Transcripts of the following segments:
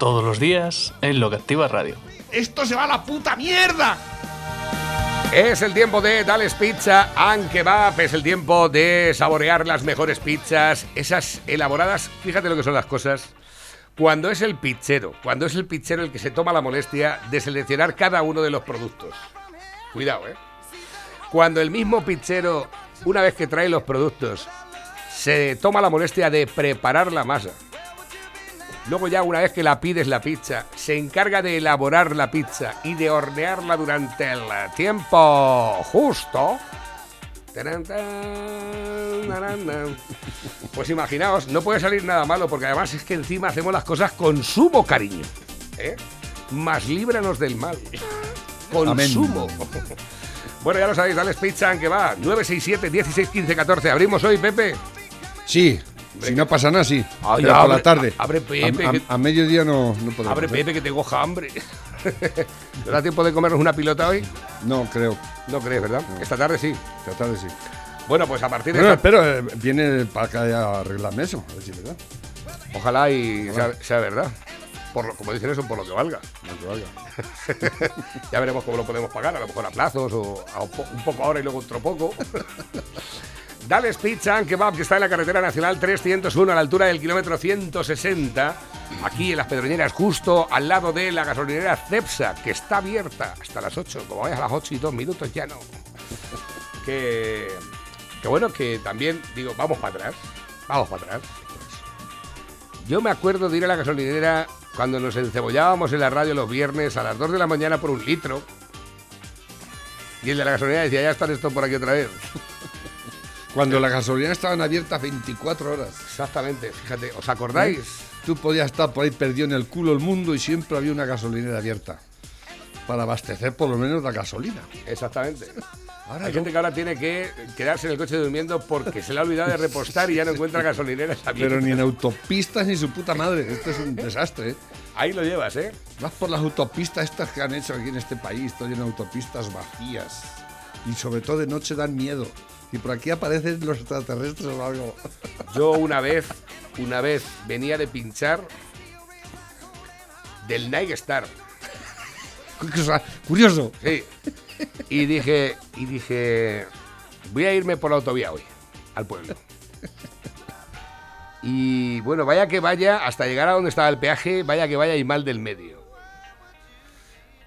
Todos los días en Lo que Activa Radio. ¡Esto se va a la puta mierda! Es el tiempo de Dales Pizza and Kebab, es el tiempo de saborear las mejores pizzas, esas elaboradas, fíjate lo que son las cosas. Cuando es el pizzero, cuando es el pizzero el que se toma la molestia de seleccionar cada uno de los productos. Cuidado, ¿eh? Cuando el mismo pizzero, una vez que trae los productos, se toma la molestia de preparar la masa. Luego ya una vez que la pides la pizza, se encarga de elaborar la pizza y de hornearla durante el tiempo justo. Pues imaginaos, no puede salir nada malo porque además es que encima hacemos las cosas con sumo cariño. ¿eh? Más líbranos del mal. Consumo. Bueno, ya lo sabéis, dale pizza que va. 967 16 15 14. Abrimos hoy, Pepe. Sí, si no pasa nada, sí. Ay, Pero por abre- la tarde. abre, Pepe, A, a- a mediodía no, no podemos. Abre ¿eh? Pepe que tengo hambre. ¿Te da tiempo de comernos una pilota hoy? No, creo. No crees, ¿verdad? Esta tarde sí. Esta tarde sí. Bueno, pues a partir de Bueno, esta... pero eh, viene para acá a arreglarme eso. A ver si es verdad. Ojalá y sea, sea verdad. Por lo, como dicen eso, por lo que valga. No que valga. Ya veremos cómo lo podemos pagar, a lo mejor a plazos o a un poco ahora y luego otro poco. Dales Pizza and Kebab, que está en la carretera nacional 301 a la altura del kilómetro 160, aquí en las Pedroñeras, justo al lado de la gasolinera Cepsa, que está abierta hasta las 8. Como vayas a las 8 y 2 minutos, ya no. Que, que bueno, que también, digo, vamos para atrás. Vamos para atrás. Yo me acuerdo de ir a la gasolinera cuando nos encebollábamos en la radio los viernes a las 2 de la mañana por un litro. Y el de la gasolinera decía, ya están estos por aquí otra vez. Cuando las gasolineras estaban abiertas 24 horas. Exactamente, fíjate, ¿os acordáis? Tú podías estar por ahí perdido en el culo del mundo y siempre había una gasolinera abierta. Para abastecer por lo menos la gasolina. Exactamente. Ahora Hay no. gente que ahora tiene que quedarse en el coche durmiendo porque se le ha olvidado de repostar y ya no encuentra gasolineras abiertas. Pero ni en autopistas ni su puta madre. Esto es un desastre. ¿eh? Ahí lo llevas, ¿eh? Vas por las autopistas estas que han hecho aquí en este país, lleno de autopistas vacías. Y sobre todo de noche dan miedo. Y por aquí aparecen los extraterrestres o algo. Yo una vez, una vez venía de pinchar del Night Star. Curioso. Sí. Y dije, y dije, voy a irme por la autovía hoy, al pueblo. Y bueno, vaya que vaya, hasta llegar a donde estaba el peaje, vaya que vaya y mal del medio.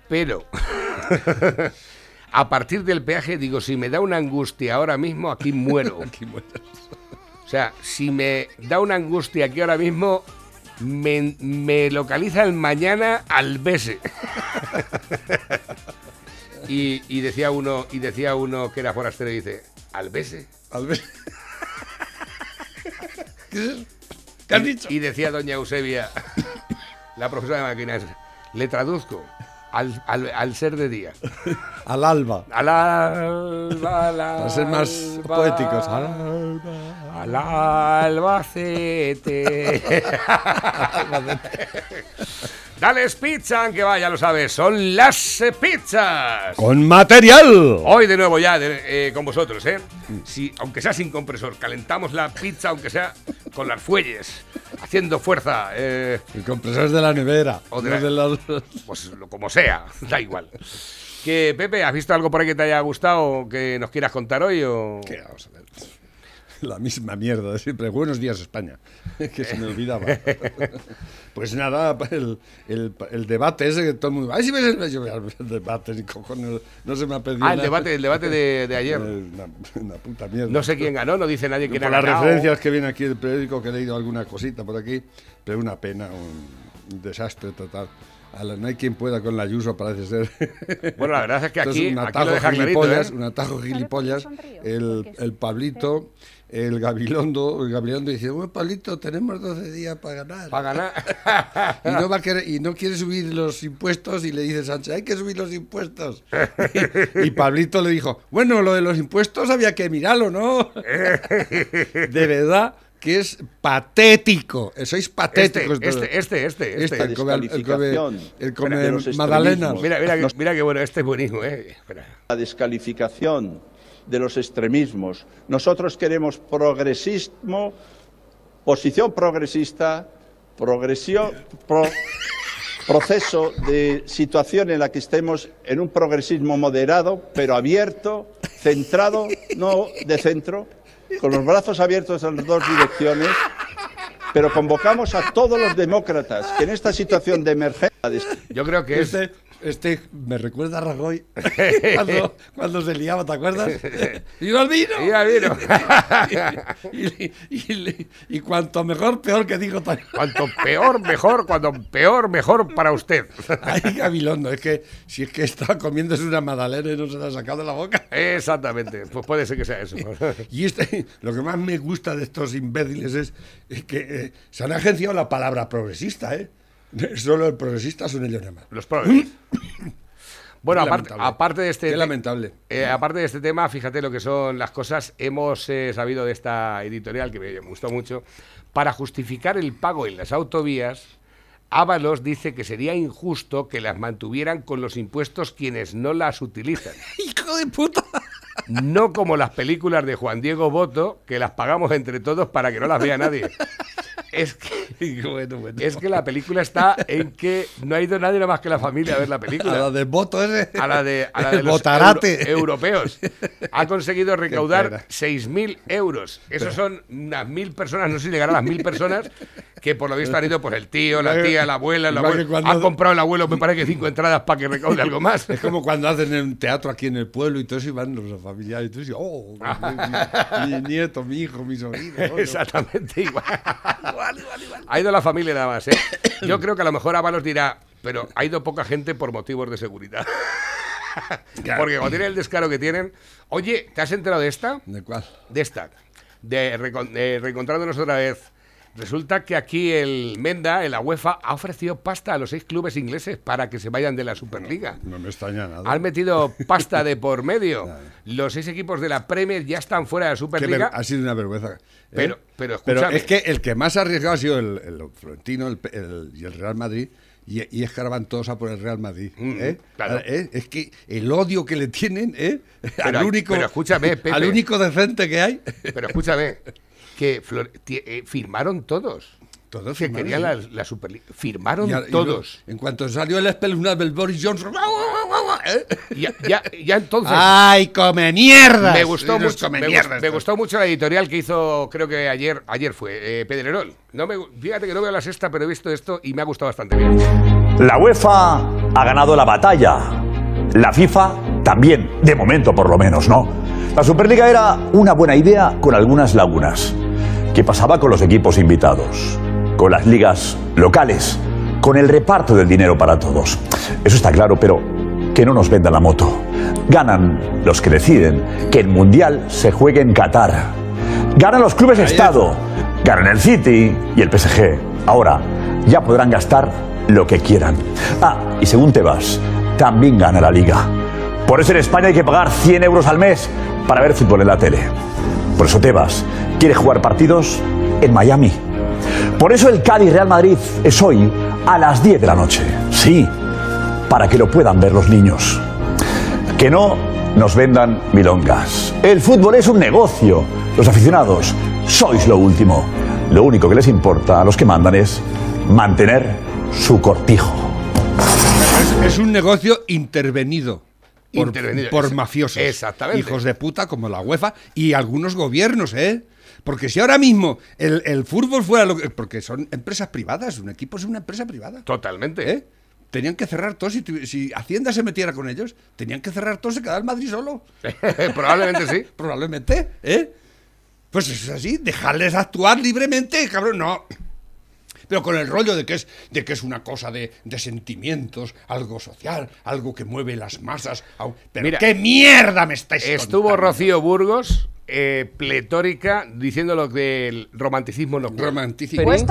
Pero, a partir del peaje, digo, si me da una angustia ahora mismo, aquí muero. O sea, si me da una angustia aquí ahora mismo, me, me localiza el mañana al bese. Y, y decía uno, y decía uno que era forastero y dice. Al ver- ¿Qué es eso? ¿Qué has Y- dicho? Y decía doña Eusebia, la profesora de máquinas, le traduzco al, al- al ser de día. Al alba. Al alba, al Para ser más alba, poéticos. Al alba. Al Albacete. Dale pizza, que vaya, lo sabes, son las pizzas. Con material. Hoy de nuevo ya de- eh, con vosotros, ¿eh? Si, aunque sea sin compresor, calentamos la pizza, aunque sea con las fuelles, haciendo fuerza, eh, El compresor es de la nevera. O de no la- de los- pues lo- como sea, da igual. Que, Pepe, ¿has visto algo por ahí que te haya gustado que nos quieras contar hoy? O... ¿Qué vamos a ver? La misma mierda de siempre. Buenos días, España. que se me olvidaba. pues nada, el, el- el debate ese que todo el mundo. ¡Ay, si ves el, debate! Ni cojones, no se me ha perdido. Ah, el nada. debate, el debate de, de Eh, ayer. Una, una puta mierda. No sé quién ganó, no dice nadie quién ha las referencias que viene aquí del periódico, que he leído alguna cosita por aquí, pero una pena, un, un desastre total. A la- no hay quien pueda con la Ayuso, parece ser. Bueno, la verdad es que aquí, un aquí atajo lo deja clarito, gilipollas, ¿eh? un atajo gilipollas. El, el Pablito el Gabilondo, el Gabilondo dice, bueno, Pablito, tenemos 12 días para ganar. Para ganar. y, no va a querer- y no quiere subir los impuestos y le dice Sánchez, hay que subir los impuestos. y, Pablito le dijo, bueno, lo de los impuestos había que mirarlo, ¿no? de verdad que es patético. Sois Este, patéticos. este, este, este, este. Este, el come, el come- el come de los magdalenas. extremismos. Mira, mira, que- mira que bueno, este es buenísimo, ¿eh? La descalificación de los extremismos. Nosotros queremos progresismo, posición progresista, progresión, pro- proceso de situación en la que estemos en un progresismo moderado, pero abierto, centrado, no de centro, con los brazos abiertos en las dos direcciones, pero convocamos a todos los demócratas que en esta situación de emergencia Yo creo que es. Este, este me recuerda a Rajoy cuando, cuando se liaba, ¿te acuerdas? ¡Viva el vino! ¡Viva el vino! y, y- y- y cuanto mejor, peor que digo también. Cuanto peor, mejor. Cuanto peor, mejor para usted. Ay, Gabilondo, es que si es que está comiéndose una magdalena y no se la ha sacado de la boca. Exactamente. Pues puede ser que sea eso. Y este, lo que más me gusta de estos imbéciles es, es que eh, se han agenciado la palabra progresista, ¿eh? Solo el progresista son ellos nada más. Los progres. Bueno, aparte, aparte de este. Qué lamentable. eh, aparte de este tema, fíjate lo que son las cosas. Hemos eh, sabido de esta editorial que me gustó mucho. Para justificar el pago en las autovías, Ábalos dice que sería injusto que las mantuvieran con los impuestos quienes no las utilizan. ¡Hijo de puta! No como las películas de Juan Diego Boto, que las pagamos entre todos para que no las vea nadie. Es que, Bueno, bueno. es que la película está en que no ha ido nadie nada más que la familia a ver la A la película. del voto ese. A la de, a la de El los euro- europeos. Ha conseguido recaudar pena. 6.000 euros. Esos son unas mil personas, no sé si llegarán a las mil personas, que por lo visto han ido por el tío, la Igual tía, la abuela, el igual abuelo. cuando- Han comprado el abuelo, me parece que cinco entradas para que recaude algo más. Es como cuando hacen un teatro aquí en el pueblo y todos iban los familiares y tú dices, oh, mi, nieto, mi hijo, mi sobrino. ¿no? Exactamente igual. Ha ido la familia nada más, ¿eh? Yo creo que a lo mejor Ábalos dirá, pero ha ido poca gente por motivos de seguridad. Porque cuando tienen el descaro que tienen. Oye, ¿te has enterado de esta? ¿De cuál? De esta. De, recon- de reencontrándonos otra vez. Resulta que aquí el Menda, en la UEFA, ha ofrecido pasta a los seis clubes ingleses para que se vayan de la Superliga. No me extraña nada. Han metido pasta de por medio. Los seis equipos de la Premier ya están fuera de la Superliga. ha sido una vergüenza. ¿eh? Pero- pero es que el que más ha arriesgado ha sido el, el Florentino el- el- y el Real Madrid. Y, y escarban todos a por el Real Madrid. Mm, ¿eh? claro. ¿Eh? Es que el odio que le tienen ¿eh? al, hay- único, pero escúchame, Pepe. al único decente que hay. Pero escúchame, que eh, firmaron todos. Todos que firmaron, querían la, la Superliga. Firmaron Y a- y todos. en cuanto salió el espeluznable Boris Johnson. ¿eh? Ya, ya, ya entonces. ¡Ay, come mierdas! me gustó, mucho, come me, mierdas gustó mucho la editorial que hizo, creo que ayer, ayer fue, eh, Pedrerol. No me, fíjate que no veo la sexta, pero he visto esto y me ha gustado bastante bien. La UEFA ha ganado la batalla. La FIFA también, de momento por lo menos, ¿no? La Superliga era una buena idea con algunas lagunas. ¿Qué pasaba con los equipos invitados? Con las ligas locales, con el reparto del dinero para todos. Eso está claro, pero que no nos vendan la moto. Ganan los que deciden que el Mundial se juegue en Qatar. Ganan los clubes Estado, ganan el City y el PSG. Ahora ya podrán gastar lo que quieran. Ah, y según te vas, también gana la liga. Por eso en España hay que pagar 100 euros al mes para ver fútbol en la tele. Por eso Tebas quiere jugar partidos en Miami. Por eso el Cádiz Real Madrid es hoy a las 10 de la noche. Sí, para que lo puedan ver los niños. Que no nos vendan milongas. El fútbol es un negocio. Los aficionados sois lo último. Lo único que les importa a los que mandan es mantener su cortijo. Es, es un negocio intervenido. Por, mafiosos. exactamente. Hijos de puta como la UEFA y algunos gobiernos, ¿eh? Porque si ahora mismo el, el fútbol fuera lo que. Porque son empresas privadas, un equipo es una empresa privada. Totalmente. ¿Eh? Tenían que cerrar todos. Si, si Hacienda se metiera con ellos, tenían que cerrar todos y quedar el Madrid solo. Probablemente sí. Probablemente, ¿eh? Pues es así, dejarles actuar libremente, cabrón, no. Pero con el rollo de que es, de que es una cosa de, de sentimientos, algo social, algo que mueve las masas. Pero Mira, qué mierda me estáis Estuvo contando? Rocío Burgos eh, pletórica diciendo lo que el romanticismo no cuela. Romanticismo. Es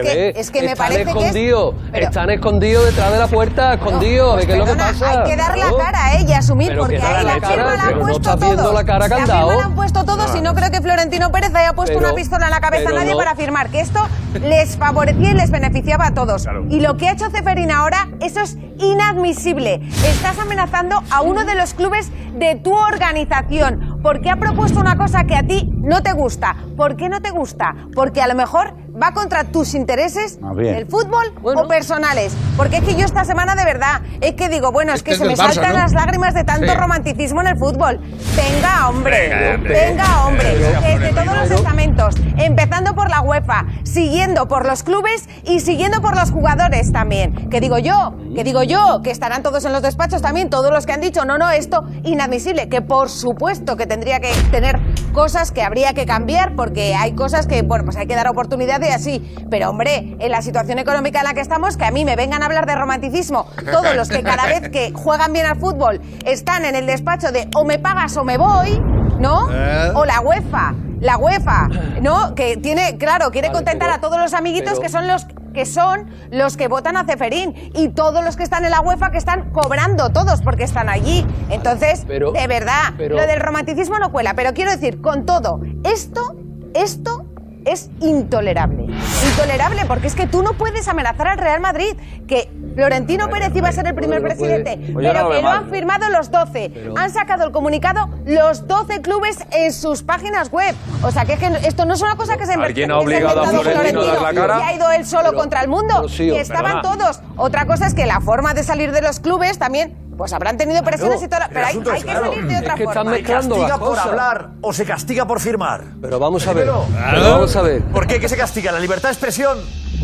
que, es que me están parece que es. están escondidos detrás de la puerta, escondidos, a ver qué es lo que Perdona, pasa. Hay que dar la cara, ¿eh? Y asumir, Pero porque ahí la la cara, firma la han no puesto viendo todos. la cara que han firma dado. la han puesto todos y no creo que Florentino Pérez haya puesto Pero- una pistola en la cabeza a nadie no. para firmar, que esto les favorecía y les beneficiaba a todos. Y lo que ha hecho Ceferín ahora, eso es inadmisible. Estás amenazando a uno de los clubes de tu organización porque ha propuesto una cosa que a ti no te gusta. ¿Por qué no te gusta? Porque a lo mejor va contra tus intereses Ah, el fútbol Bueno. o personales. Porque es que yo esta semana de verdad, es que digo, bueno, es Este que es se me Barça, saltan ¿no? las lágrimas de tanto Sí. romanticismo en el fútbol. Venga, hombre, Venga, hombre. venga, hombre. Venga, Desde todos los estamentos, empezando por la UEFA, siguiendo por los clubes y siguiendo por los jugadores también. Que digo yo, que digo yo, que estarán todos en los despachos también, todos los que han dicho, no, no, esto inadmisible, que por supuesto que tendría que tener cosas que habría que cambiar, porque hay cosas que, bueno, pues hay que dar oportunidades y así. Pero hombre, en la situación económica en la que estamos, que a mí me vengan a hablar de romanticismo, todos los que cada vez que juegan bien al fútbol están en el despacho de o me pagas o me voy, ¿no? Eh. O la UEFA, la UEFA, ¿no? Que tiene, claro, quiere Vale, contentar pero- a todos los amiguitos pero- que son los que son los que votan a Ceferín y todos los que están en la UEFA que están cobrando todos porque están allí. Entonces, pero- de verdad, pero- lo del romanticismo no cuela, pero quiero decir, con todo, esto, esto es intolerable. Intolerable porque es que tú no puedes amenazar al Real Madrid, que Florentino Pérez iba a ser el primer presidente, pero no que lo mal. han firmado los 12. Han sacado el comunicado los 12 clubes en sus páginas web. O sea, que, es que esto no es una cosa que se ha ¿Alguien ha se obligado a Florentino a dar la cara? y ha ido él solo Pero- contra el mundo. Y estaban perdona. todos. Otra cosa es que la forma de salir de los clubes también, pues habrán tenido presiones y todo. Pero hay, que claro. salir de otra Es que están forma. mezclando ¿Castiga por cosas. hablar o se castiga por firmar? Pero vamos a ver. Pero vamos a ver. ¿Por qué? ¿Qué se castiga? ¿La libertad de expresión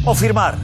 o firmar?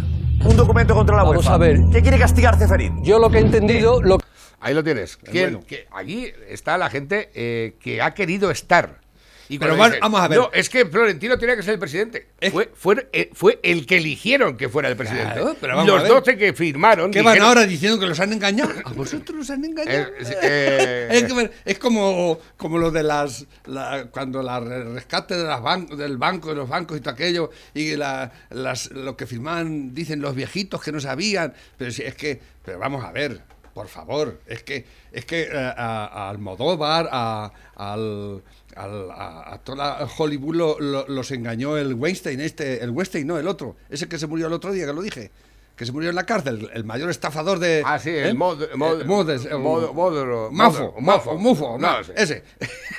Un documento contra la Vamos UEFA. a ver. ¿Qué quiere castigar Ceferín? Yo lo que he entendido, lo Ahí lo tienes. ¿Quién- que allí está la gente eh, que ha querido estar. Y Pero bueno, dicen, vamos a ver. No, es que Florentino tenía que ser el presidente. Es- Fue, fue, eh, fue el que eligieron que fuera el presidente. Claro, pero vamos a Los ver. 12 que firmaron. ¿Qué van ahora diciendo que los han engañado? ¿A vosotros los han engañado? Eh, eh, eh, es, que- es como, como lo de las. la- cuando la re- rescate de las ban- del banco, de los bancos y todo aquello, y la- las, lo que firmaban, dicen los viejitos que no sabían. Pero si es que. Pero vamos a ver, por favor. Es que, es que eh, a, a Almodóvar, a, al. al- a, a toda Hollywood lo- lo- los engañó el Weinstein, este, el Weinstein, no, el otro, ese que se murió el otro día, que lo dije, que se murió en la cárcel, el mayor estafador de. Ah, sí, el ¿eh? mod- mod- Eh, Modes, mod- modro- Mafo, Mafo, No, no, sí. ese.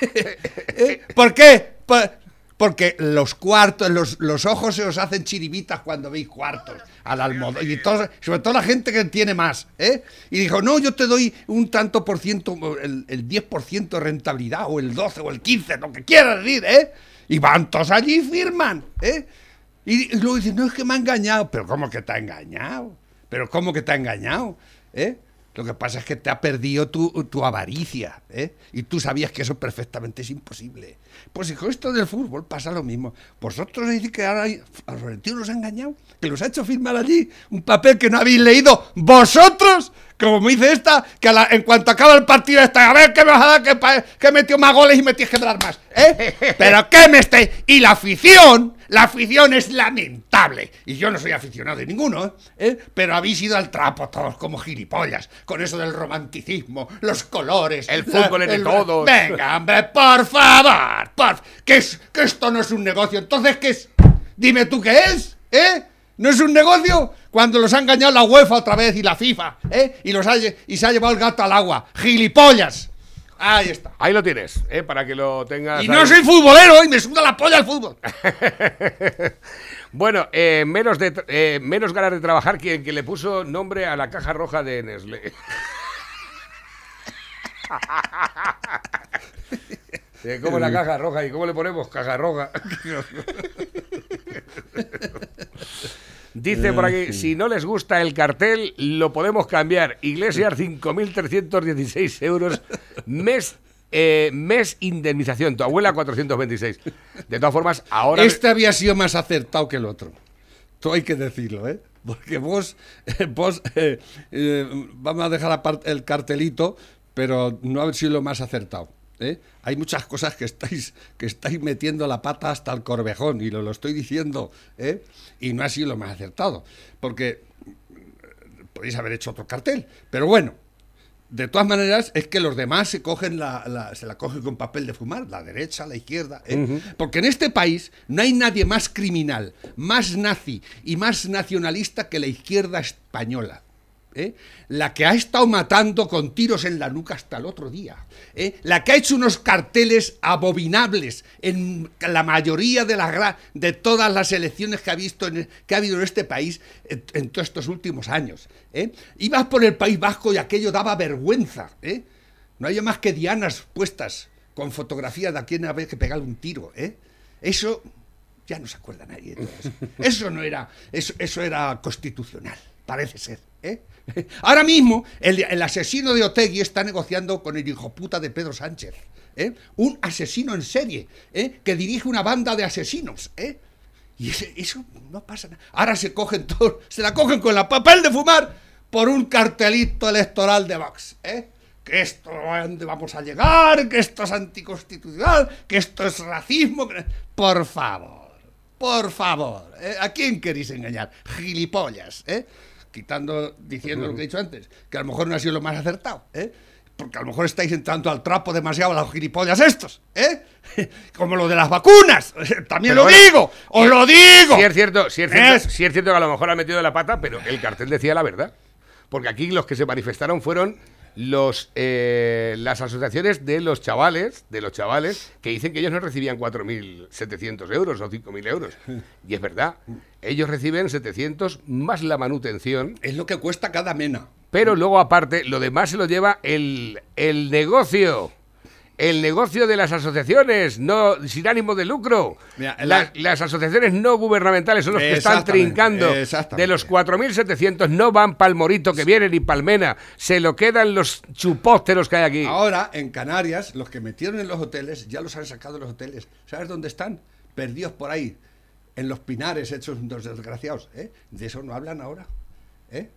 Eh, ¿Por qué? Por- porque los cuartos, los, los ojos se os hacen chiribitas cuando veis cuartos al almohadón. Y sobre todo la gente que tiene más. ¿eh? Y dijo, no, yo te doy un tanto por ciento, el, el 10% de rentabilidad, o el 12, o el 15, lo que quieras decir, ¿eh? Y van todos allí y firman, ¿eh? Y, y luego dicen, no, es que me ha engañado. Pero ¿cómo que te ha engañado? ¿Pero cómo que te ha engañado? ¿Eh? Lo que pasa es que te ha perdido tu, tu avaricia, ¿eh? Y tú sabías que eso perfectamente es imposible. Pues con esto del fútbol pasa lo mismo. Vosotros decís que ahora a Florentino los ha engañado, que los ha hecho firmar allí un papel que no habéis leído vosotros, como me dice esta, que a la- en cuanto acaba el partido está, a ver qué me vas a dar, que, que metió más goles y me tienes que dar más, ¿eh? Pero qué me estáis... Y la afición, la afición es lamentable. Y yo no soy aficionado de ninguno, ¿eh? ¿Eh? Pero habéis ido al trapo todos como gilipollas, con eso del romanticismo, los colores... El fútbol es de todos. Venga, hombre, por favor, por... Que, es, que esto no es un negocio, entonces, ¿qué es? Dime tú qué es, ¿eh? ¿No es un negocio? Cuando los ha engañado la UEFA otra vez y la FIFA, ¿eh? Y, los ha, y se ha llevado el gato al agua. ¡Gilipollas! Ahí está. Ahí lo tienes, eh, para que lo tengas. Y ahí. no soy futbolero y me suda la polla el fútbol. Bueno, eh, menos, de, eh, menos ganas de trabajar quien que le puso nombre a la caja roja de Nestlé. Eh, ¿Cómo la caja roja? ¿Y cómo le ponemos caja roja? Dice por aquí, si no les gusta el cartel, lo podemos cambiar. Iglesias, 5.316 euros mes, eh, mes indemnización. Tu abuela, 426. De todas formas, ahora... Este había sido más acertado que el otro. Todo hay que decirlo, ¿eh? Porque vos, vos eh, eh, vamos a dejar aparte el cartelito, pero no haber sido lo más acertado. ¿Eh? Hay muchas cosas que estáis, que estáis metiendo la pata hasta el corvejón, y lo, lo estoy diciendo, ¿eh? y no ha sido lo más acertado, porque mm, podéis haber hecho otro cartel. Pero bueno, de todas maneras, es que los demás se cogen la, la- se la cogen con papel de fumar, la derecha, la izquierda. ¿eh? Porque en este país no hay nadie más criminal, más nazi y más nacionalista que la izquierda española. ¿Eh? La que ha estado matando con tiros en la nuca hasta el otro día. ¿eh? La que ha hecho unos carteles abominables en la mayoría de, de todas las elecciones que ha, visto en- que ha habido en este país en, todos estos últimos años. ¿eh? Ibas por el País Vasco y aquello daba vergüenza. No había más que dianas puestas con fotografía de a quien había que pegarle un tiro. Eso ya no se acuerda nadie de todo eso. Eso no era, eso era constitucional, parece ser. ¿eh? Ahora mismo, el, asesino de Otegui está negociando con el hijo puta de Pedro Sánchez. ¿eh? Un asesino en serie, ¿eh? que dirige una banda de asesinos. ¿eh? Y eso no pasa nada. Ahora se cogen todo, se la cogen con la papel de fumar por un cartelito electoral de Vox. ¿eh? Que esto a dónde vamos a llegar, que esto es anticonstitucional, que esto es racismo. Por favor, por favor. ¿eh? ¿A quién queréis engañar? Gilipollas, ¿eh? Quitando, diciendo lo que he dicho antes, que a lo mejor no ha sido lo más acertado, ¿eh? Porque a lo mejor estáis entrando al trapo demasiado a los gilipollas estos, ¿eh? Como lo de las vacunas. También Pero lo bueno, digo, os lo digo. Sí es cierto, sí es cierto, Es- sí es cierto que a lo mejor ha metido la pata, pero el cartel decía la verdad. Porque aquí los que se manifestaron fueron los eh, las asociaciones de los chavales, de los chavales, que dicen que ellos no recibían 4.700 euros o 5.000 euros. Y es verdad, ellos reciben 700 más la manutención, Es lo que cuesta cada mena. pero luego aparte, lo demás se lo lleva el, el negocio. El negocio de las asociaciones, no sin ánimo de lucro. Mira, las, la- las asociaciones no gubernamentales son los que están trincando. De los 4.700 no van pa'l morito que viene ni palmena. Se lo quedan los chupósteros que hay aquí. Ahora, en Canarias, los que metieron en los hoteles, ya los han sacado de los hoteles. ¿Sabes dónde están? Perdidos por ahí. En los pinares hechos los desgraciados. ¿eh? De eso no hablan ahora. ¿eh?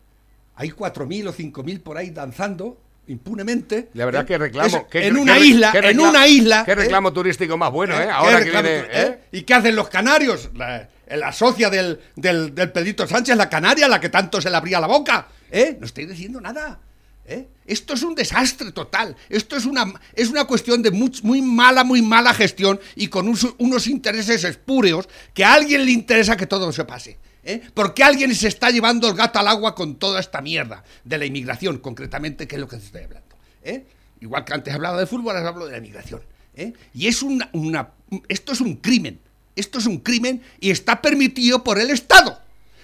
Hay 4.000 o 5.000 por ahí danzando impunemente. La verdad ¿eh? que reclamo. Que- en una que- isla, que en recla- una isla. Qué ¿eh? reclamo turístico más bueno, ¿eh? ¿Eh? Ahora ¿Qué que reclamo viene. ¿eh? ¿Y qué hacen los canarios? La, la socia del, del, del Pedrito Sánchez, la canaria, la que tanto se le abría la boca. ¿Eh? No estoy diciendo nada. ¿eh? Esto es un desastre total. Esto es una, es una cuestión de much- muy mala, muy mala gestión y con unos, unos intereses espúreos que a alguien le interesa que todo se pase. ¿Eh? Porque alguien se está llevando el gato al agua con toda esta mierda de la inmigración, concretamente, que es lo que estoy hablando. ¿eh? Igual que antes hablaba de fútbol, ahora hablo de la inmigración. ¿eh? Y es una, una- esto es un crimen. Esto es un crimen y está permitido por el Estado.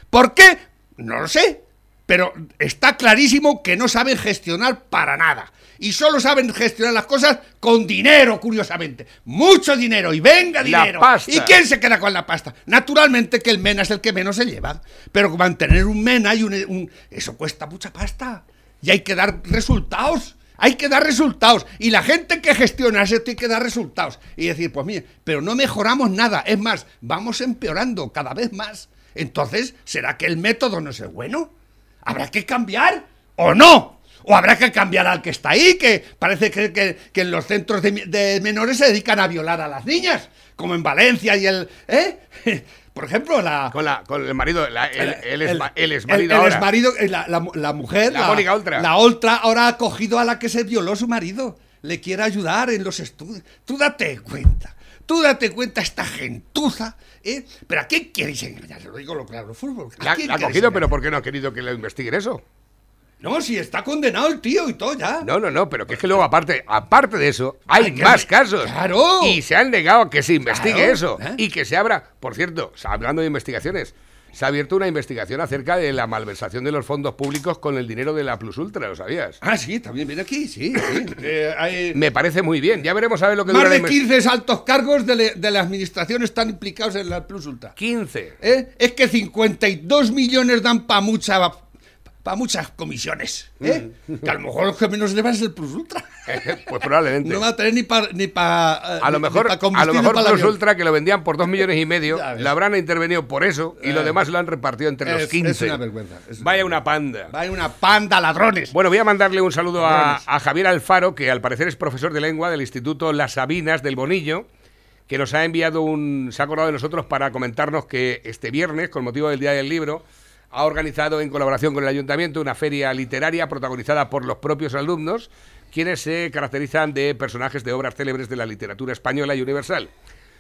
¿Por qué? No lo sé. Pero está clarísimo que no saben gestionar para nada. Y solo saben gestionar las cosas con dinero, curiosamente. Mucho dinero. Y venga La dinero. pasta. ¿Y quién se queda con la pasta? Naturalmente que el MENA es el que menos se lleva. Pero mantener un MENA y un, un- eso cuesta mucha pasta. Y hay que dar resultados. Hay que dar resultados. Y la gente que gestiona eso tiene que dar resultados. Y decir, pues mire, pero no mejoramos nada. Es más, vamos empeorando cada vez más. Entonces, ¿será que el método no es el bueno? ¿Habrá que cambiar o no? ¿O habrá que cambiar al que está ahí? Que parece que, que- que en los centros de, de menores se dedican a violar a las niñas. Como en Valencia y el... ¿Eh? Por ejemplo, la... Con, la, con el marido, la- el, el, el- el exmarido ahora. exmarido, eh, la, la- la mujer, La Mónica Oltra. La Oltra ahora ha cogido a la que se violó su marido. Le quiere ayudar en los estudios. Tú date cuenta. Tú date cuenta esta gentuza. ¿eh? ¿Pero a quién queréis engañar? Lo digo lo claro, fútbol. ¿A La, quién la ha cogido, engañar? pero ¿por qué no ha querido que le investiguen eso? No, si está condenado el tío y todo ya. No, no, no, pero que es que luego aparte, aparte de eso, hay más casos. ¡Claro! Y se han negado a que se investigue Claro, eso. ¿eh? Y que se abra, por cierto, hablando de investigaciones, se ha abierto una investigación acerca de la malversación de los fondos públicos con el dinero de la Plus Ultra, ¿lo sabías? Ah, sí, también viene aquí, sí. sí. Eh, Me parece muy bien. Ya veremos a ver lo que más dura de la inves- 15 altos cargos de, le- de la administración están implicados en la Plus Ultra. 15. ¿Eh? Es que 52 millones dan para mucha muchas comisiones. ¿eh? Que a lo mejor lo que menos le va es el Plus Ultra. pues probablemente. No va a tener ni para ni pa, eh, A lo ni mejor, pa a lo mejor para Plus avión. Ultra, que lo vendían por dos millones y medio, lo habrán intervenido por eso y lo Eh. demás lo han repartido entre los Es- 15. es una vergüenza, es Vaya una panda. Vaya una panda ladrones. Bueno, voy a mandarle un saludo a, a Javier Alfaro, que al parecer es profesor de lengua del Instituto Las Sabinas del Bonillo, que nos ha enviado un. se ha acordado de nosotros para comentarnos que este viernes, con motivo del Día del Libro, ha organizado en colaboración con el Ayuntamiento una feria literaria protagonizada por los propios alumnos, quienes se caracterizan de personajes de obras célebres de la literatura española y universal.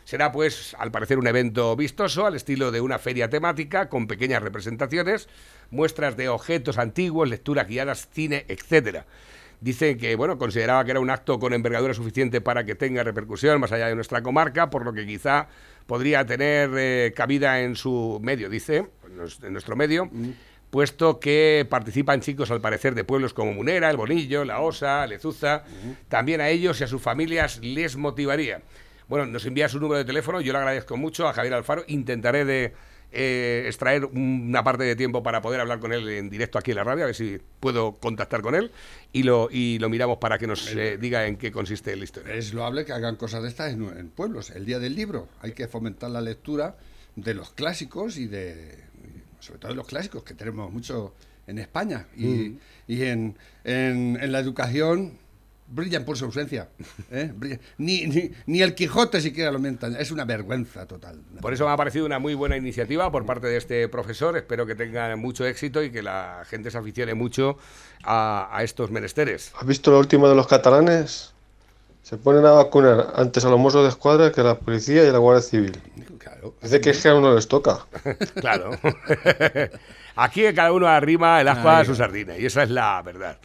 Será, pues, al parecer, un evento vistoso, al estilo de una feria temática, con pequeñas representaciones, muestras de objetos antiguos, lecturas guiadas, cine, etcétera. Dicen que, bueno, consideraba que era un acto con envergadura suficiente para que tenga repercusión más allá de nuestra comarca, por lo que quizá podría tener eh, cabida en su medio, dice, en nuestro medio, puesto que participan chicos, al parecer, de pueblos como Munera, El Bonillo, La Osa, Lezuza. También a ellos y a sus familias les motivaría. Bueno, nos envía su número de teléfono, yo le agradezco mucho a Javier Alfaro. Intentaré de eh, extraer una parte de tiempo para poder hablar con él en directo aquí en la radio, a ver si puedo contactar con él y lo, y lo miramos para que nos eh, diga en qué consiste la historia. Es loable que hagan cosas de estas en, en pueblos. El día del libro. Hay que fomentar la lectura de los clásicos y de. Sobre todo los clásicos, que tenemos mucho en España. Y, Mm. y en, en, en la educación brillan por su ausencia. ¿eh? Ni, ni, ni el Quijote siquiera lo mentan. Es una vergüenza total. Por eso me ha parecido una muy buena iniciativa por parte de este profesor. Espero que tenga mucho éxito y que la gente se aficione mucho a, a estos menesteres. ¿Has visto lo último de los catalanes? Se ponen a vacunar antes a los mozos de escuadra que a la policía y a la Guardia Civil. Claro. Dice que es que a uno les toca. Claro. Aquí cada uno arrima el aspa a su sardina y esa es la verdad.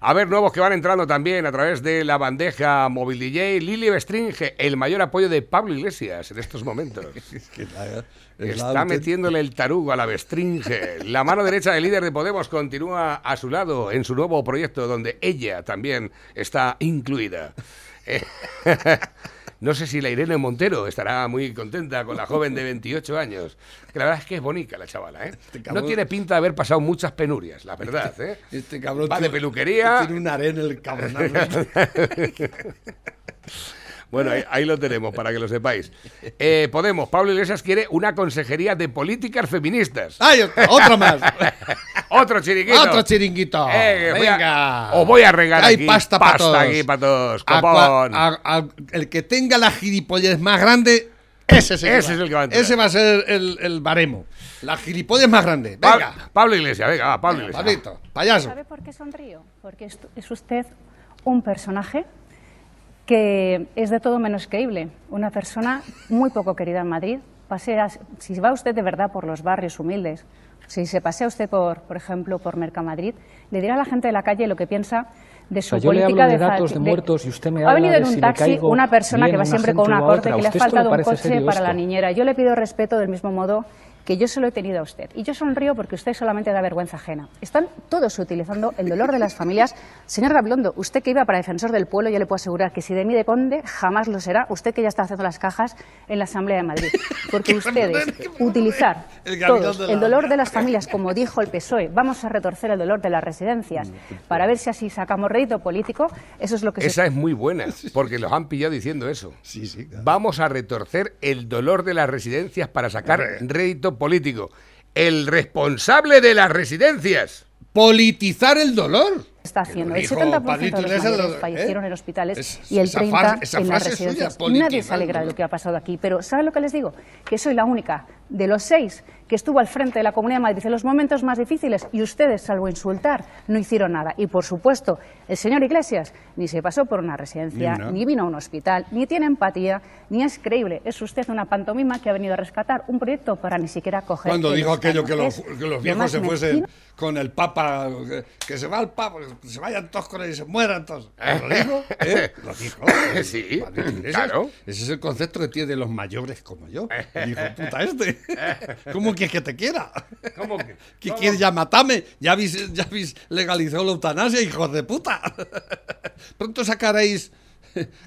A ver, nuevos que van entrando también a través de la bandeja móvil DJ. Lili Bestringe, el mayor apoyo de Pablo Iglesias en estos momentos. Está metiéndole el tarugo a la Bestringe. La mano derecha del líder de Podemos continúa a su lado en su nuevo proyecto donde ella también está incluida. No sé si la Irene Montero estará muy contenta con la joven de 28 años. Que la verdad es que es bonita la chavala, ¿eh? No cabrón- tiene pinta de haber pasado muchas penurias, la verdad, ¿eh? Este cabrón Va de tiene- peluquería. Tiene un arena el cabrón. Bueno, ahí, ahí lo tenemos para que lo sepáis. Eh, Podemos, Pablo Iglesias quiere una consejería de políticas feministas. ¡Ay, otra más! Otro chiringuito. ¡Otro chiringuito! Eh, a- ¡Venga! os voy a regalar Hay aquí pasta para todos. aquí para todos. A a- a- el que tenga la gilipollez más grande, ese, es el, Ese es el que va a entrar. Ese va a ser el, el baremo. La gilipollez más grande. Pa- Venga, Pablo Iglesias, venga, va, Pablo venga, Iglesias. Pablito, payaso. ¿Sabe por qué sonrío? Porque es usted un personaje que es de todo menos creíble. Una persona muy poco querida en Madrid. Pasea, si va usted de verdad por los barrios humildes, si se pasea usted, por, por ejemplo, por Mercamadrid, le dirá a la gente de la calle lo que piensa de su sea, yo le política hablo de fa- datos de muertos y usted me Ha habla venido de en un si le taxi una persona que va siempre con una o corte que le ha ¿A usted esto le faltado un coche para la niñera. Yo le pido respeto del mismo modo que yo se lo he tenido a usted. Y yo sonrío porque usted solamente da vergüenza ajena. Están todos utilizando el dolor de las familias. Señor Gabilondo, usted que iba para defensor del pueblo, yo le puedo asegurar que si de mí depende, jamás lo será. Usted que ya está haciendo las cajas en la Asamblea de Madrid. Porque ustedes utilizar todos de la- el dolor de las familias, como dijo el PSOE, vamos a retorcer el dolor de las residencias para ver si así sacamos rédito político, eso es lo que se Esa es muy buena, porque los han pillado diciendo eso. Sí, sí, claro. Vamos a retorcer el dolor de las residencias para sacar rédito político. El responsable de las residencias. Politizar el dolor. está haciendo. El dijo 70% Pablito de los mayores ¿eh? fallecieron en hospitales Es- y el esa 30% frase- esa en las suya, residencias. Nadie se alegra de lo que ha pasado aquí. Pero ¿saben lo que les digo? Que soy la única de los seis que estuvo al frente de la Comunidad de Madrid en los momentos más difíciles y ustedes, salvo insultar, no hicieron nada. Y por supuesto, el señor Iglesias ni se pasó por una residencia, Ni vino a un hospital, ni tiene empatía, ni es creíble. Es usted una pantomima que ha venido a rescatar un proyecto para ni siquiera coger. Cuando dijo aquello que los, que los lo viejos se fuesen con el Papa, que, que se va el Papa, que se vayan todos con él y se mueran todos. ¿Lo dijo? ¿Eh? ¿Lo dijo? Sí, claro. Ese es el concepto que tiene de los mayores como yo. El hijo puta este. ¿Cómo quieres que te quiera? ¿Cómo que? ¿Qué ¿Cómo? quieres ya matarme? Ya habéis, ya la eutanasia, hijos de puta. Pronto sacaréis,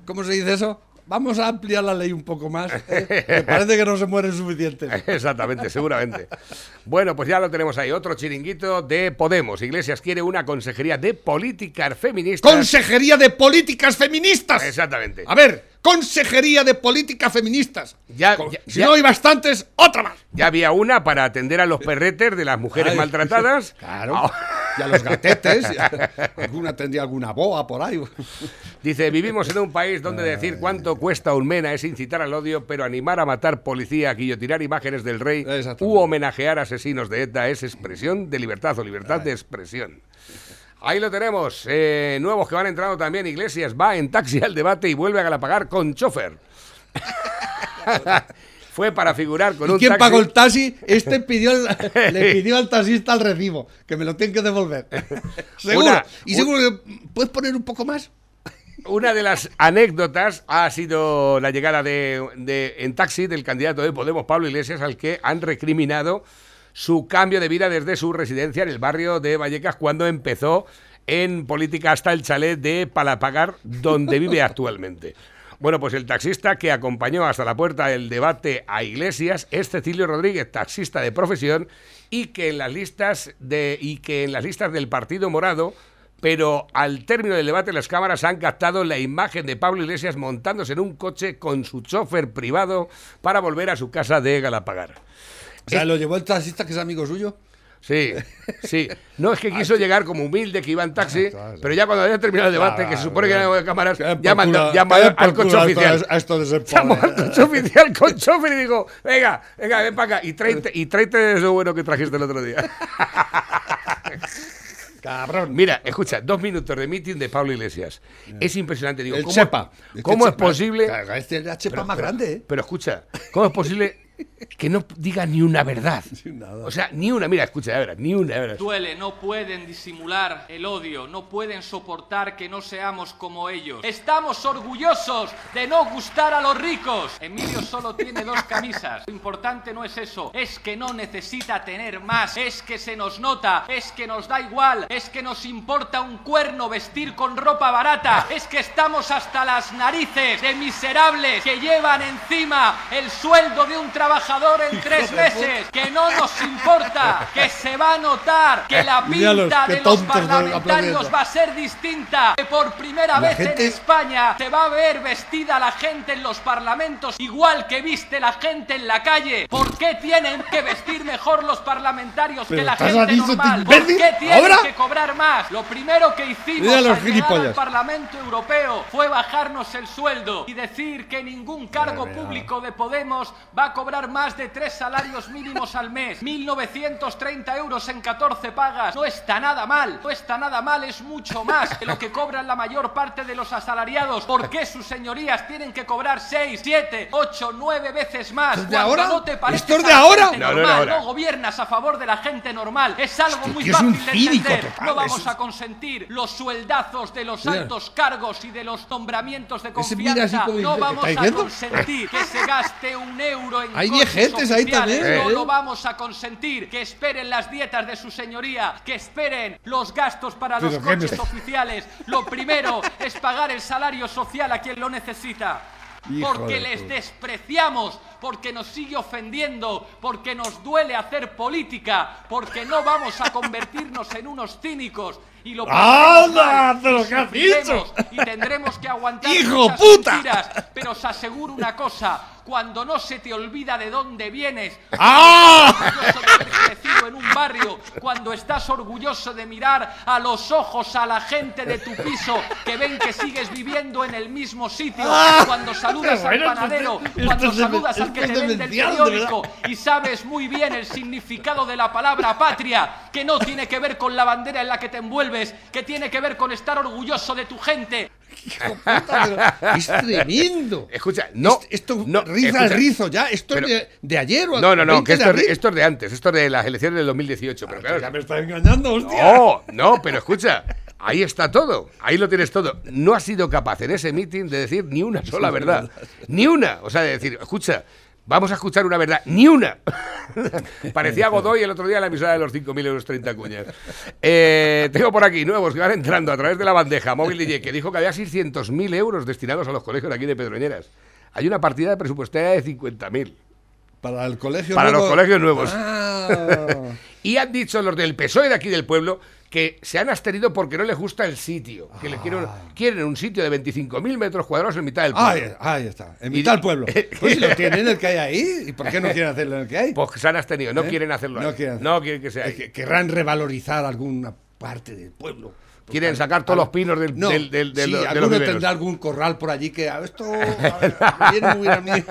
¿cómo se dice eso? vamos a ampliar la ley un poco más. ¿eh? Me parece que no se mueren suficientes. Exactamente, seguramente. Bueno, pues ya lo tenemos ahí. Otro chiringuito de Podemos. Iglesias quiere una consejería de políticas feministas. Consejería de Políticas Feministas. Exactamente. A ver, Consejería de Políticas Feministas. Ya, si ya- no hay bastantes, otra más. ya había una para atender a los perretes de las mujeres Ay, maltratadas. Claro. Y a los gatetes. alguna tendría alguna boa por ahí. Dice, vivimos en un país donde decir cuánto cuesta un mena es incitar al odio, pero animar a matar policía, guillotinar imágenes del rey u homenajear asesinos de ETA es expresión de libertad o libertad de expresión. Ahí lo tenemos. eh, nuevos que van entrando también. Iglesias va en taxi al debate y vuelve a Galapagar con chofer. Fue para figurar con ¿Y un quién taxi. pagó el taxi? Este pidió el- le pidió al taxista el recibo, que me lo tienen que devolver. Seguro. Una- y un- seguro que puedes poner un poco más. Una de las anécdotas ha sido la llegada de, de- en taxi del candidato de Podemos, Pablo Iglesias, al que han recriminado su cambio de vida desde su residencia en el barrio de Vallecas cuando empezó en política hasta el chalet de Palapagar, donde vive actualmente. Bueno, pues el taxista que acompañó hasta la puerta del debate a Iglesias es Cecilio Rodríguez, taxista de profesión, y que en las listas de y que en las listas del Partido Morado pero al término del debate las cámaras han captado la imagen de Pablo Iglesias montándose en un coche con su chofer privado para volver a su casa de Galapagar. O sea, lo llevó el taxista, que es amigo suyo. Sí, sí. No es que quiso llegar como humilde que iba en taxi, Claro. pero ya cuando había terminado el debate, Claro, que se supone que claro. no hay cámaras, Que ya mandó, que al coche oficial. a esto de ser Llamó al coche oficial con chofer y dijo, venga, venga, ven para acá y tráete, y tráete eso bueno que trajiste el otro día. Cabrón. Mira, escucha, dos minutos de meeting de Pablo Iglesias. Es impresionante. Digo, el ¿cómo, Chepa. ¿cómo Este es Chepa- posible? Este es la chepa más grande, ¿eh? Pero escucha, ¿cómo es posible que no diga ni una verdad? nada. O sea, ni una, mira, escucha, ya verás, ni una, verás. Duele, no pueden disimular el odio, no pueden soportar que no seamos como ellos. Estamos orgullosos de no gustar a los ricos. Emilio solo tiene dos camisas. Lo importante no es eso, es que no necesita tener más, es que se nos nota, es que nos da igual, es que nos importa un cuerno vestir con ropa barata, es que estamos hasta las narices de miserables que llevan encima el sueldo de un trabajador en tres meses, que no nos importa, que se va a notar, que la pinta de los parlamentarios va a ser distinta, que por primera vez en España se va a ver vestida la gente en los parlamentos igual que viste la gente en la calle. ¿Por qué tienen que vestir mejor los parlamentarios que la gente normal? ¿Por qué tienen que cobrar más? Lo primero que hicimos al llegar al. Parlamento Europeo fue bajarnos el sueldo y decir que ningún cargo público de Podemos va a cobrar más de tres salarios mínimos al mes. 1.930 euros en 14 pagas. No está nada mal, no está nada mal, es mucho más que lo que cobran la mayor parte de los asalariados. ¿Por qué sus señorías tienen que cobrar 6, 7, 8, 9 veces más? ¿Esto es de cuando ahora? no te pareces ¿Esto de ahora? No, no, no, normal, ahora. no gobiernas a favor de la gente normal. Es algo Hostia, muy es fácil de entender. total, no vamos es- a consentir los sueldazos de los Mira. altos cargos y de los nombramientos de confianza. No vamos ¿está a consentir que se gaste un euro en Hay viejetes ahí también, No ¿eh? lo vamos a consentir. Que esperen las dietas de su señoría. Que esperen los gastos para los Pero qué me- coches oficiales. Lo primero es pagar el salario social a quien lo necesita. Hijo Porque de les despreciamos, porque nos sigue ofendiendo, porque nos duele hacer política, porque no vamos a convertirnos en unos cínicos y lo ¡Pero y qué has dicho! Y tendremos que aguantar ¡Hijo puta! mentiras, pero os aseguro una cosa, cuando no se te olvida de dónde vienes, ¡Ah! crecido en un barrio, cuando estás orgulloso de mirar a los ojos a la gente de tu piso que ven que sigues viviendo en el mismo sitio, Ah, cuando saludas al bueno, panadero, esto es- cuando esto saludas al que te vende el periódico y sabes muy bien el significado de la palabra patria, que no tiene que ver con la bandera en la que te envuelves, que tiene que ver con estar orgulloso de tu gente. Es tremendo. Escucha, no. Esto, esto no, riza escucha. el rizo ya. Esto Pero- es de, de ayer o No, no, no, 20 que esto de esto es de antes, esto es de las elecciones del 2018. Pero claro, Ya me está engañando, hostia. No, no, pero escucha, ahí está todo, ahí lo tienes todo. No ha sido capaz en ese meeting de decir ni una sola verdad, ni una. O sea, de decir, escucha, Vamos a escuchar una verdad. ¡Ni una! Parecía Godoy el otro día en la emisora de los 5.000 euros 30 cuñas. Eh, tengo por aquí nuevos que van entrando a través de la bandeja móvil DJ que dijo que había 600.000 euros destinados a los colegios de aquí de Pedroñeras. Hay una partida de presupuestaria de 50.000. Para el colegio Para nuevo- los colegios nuevos. Ah. Y han dicho los del PSOE de aquí del pueblo que se han abstenido porque no les gusta el sitio. Que le quieren, quieren un sitio de 25.000 metros cuadrados en mitad del pueblo. Ahí, ahí está, en Y- mitad del pueblo. Pues si lo tienen el que hay ahí, ¿y por qué no quieren hacerlo en el que hay? Pues se han abstenido, no ¿Eh? quieren hacerlo. No ahí. quieren. No quieren que sea ahí. Eh, que- querrán revalorizar alguna parte del pueblo. Quieren sacar todos los pinos del, No, del, del- del- sí, de alguno tendrá algún corral por allí que a esto a ver, viene muy a mí.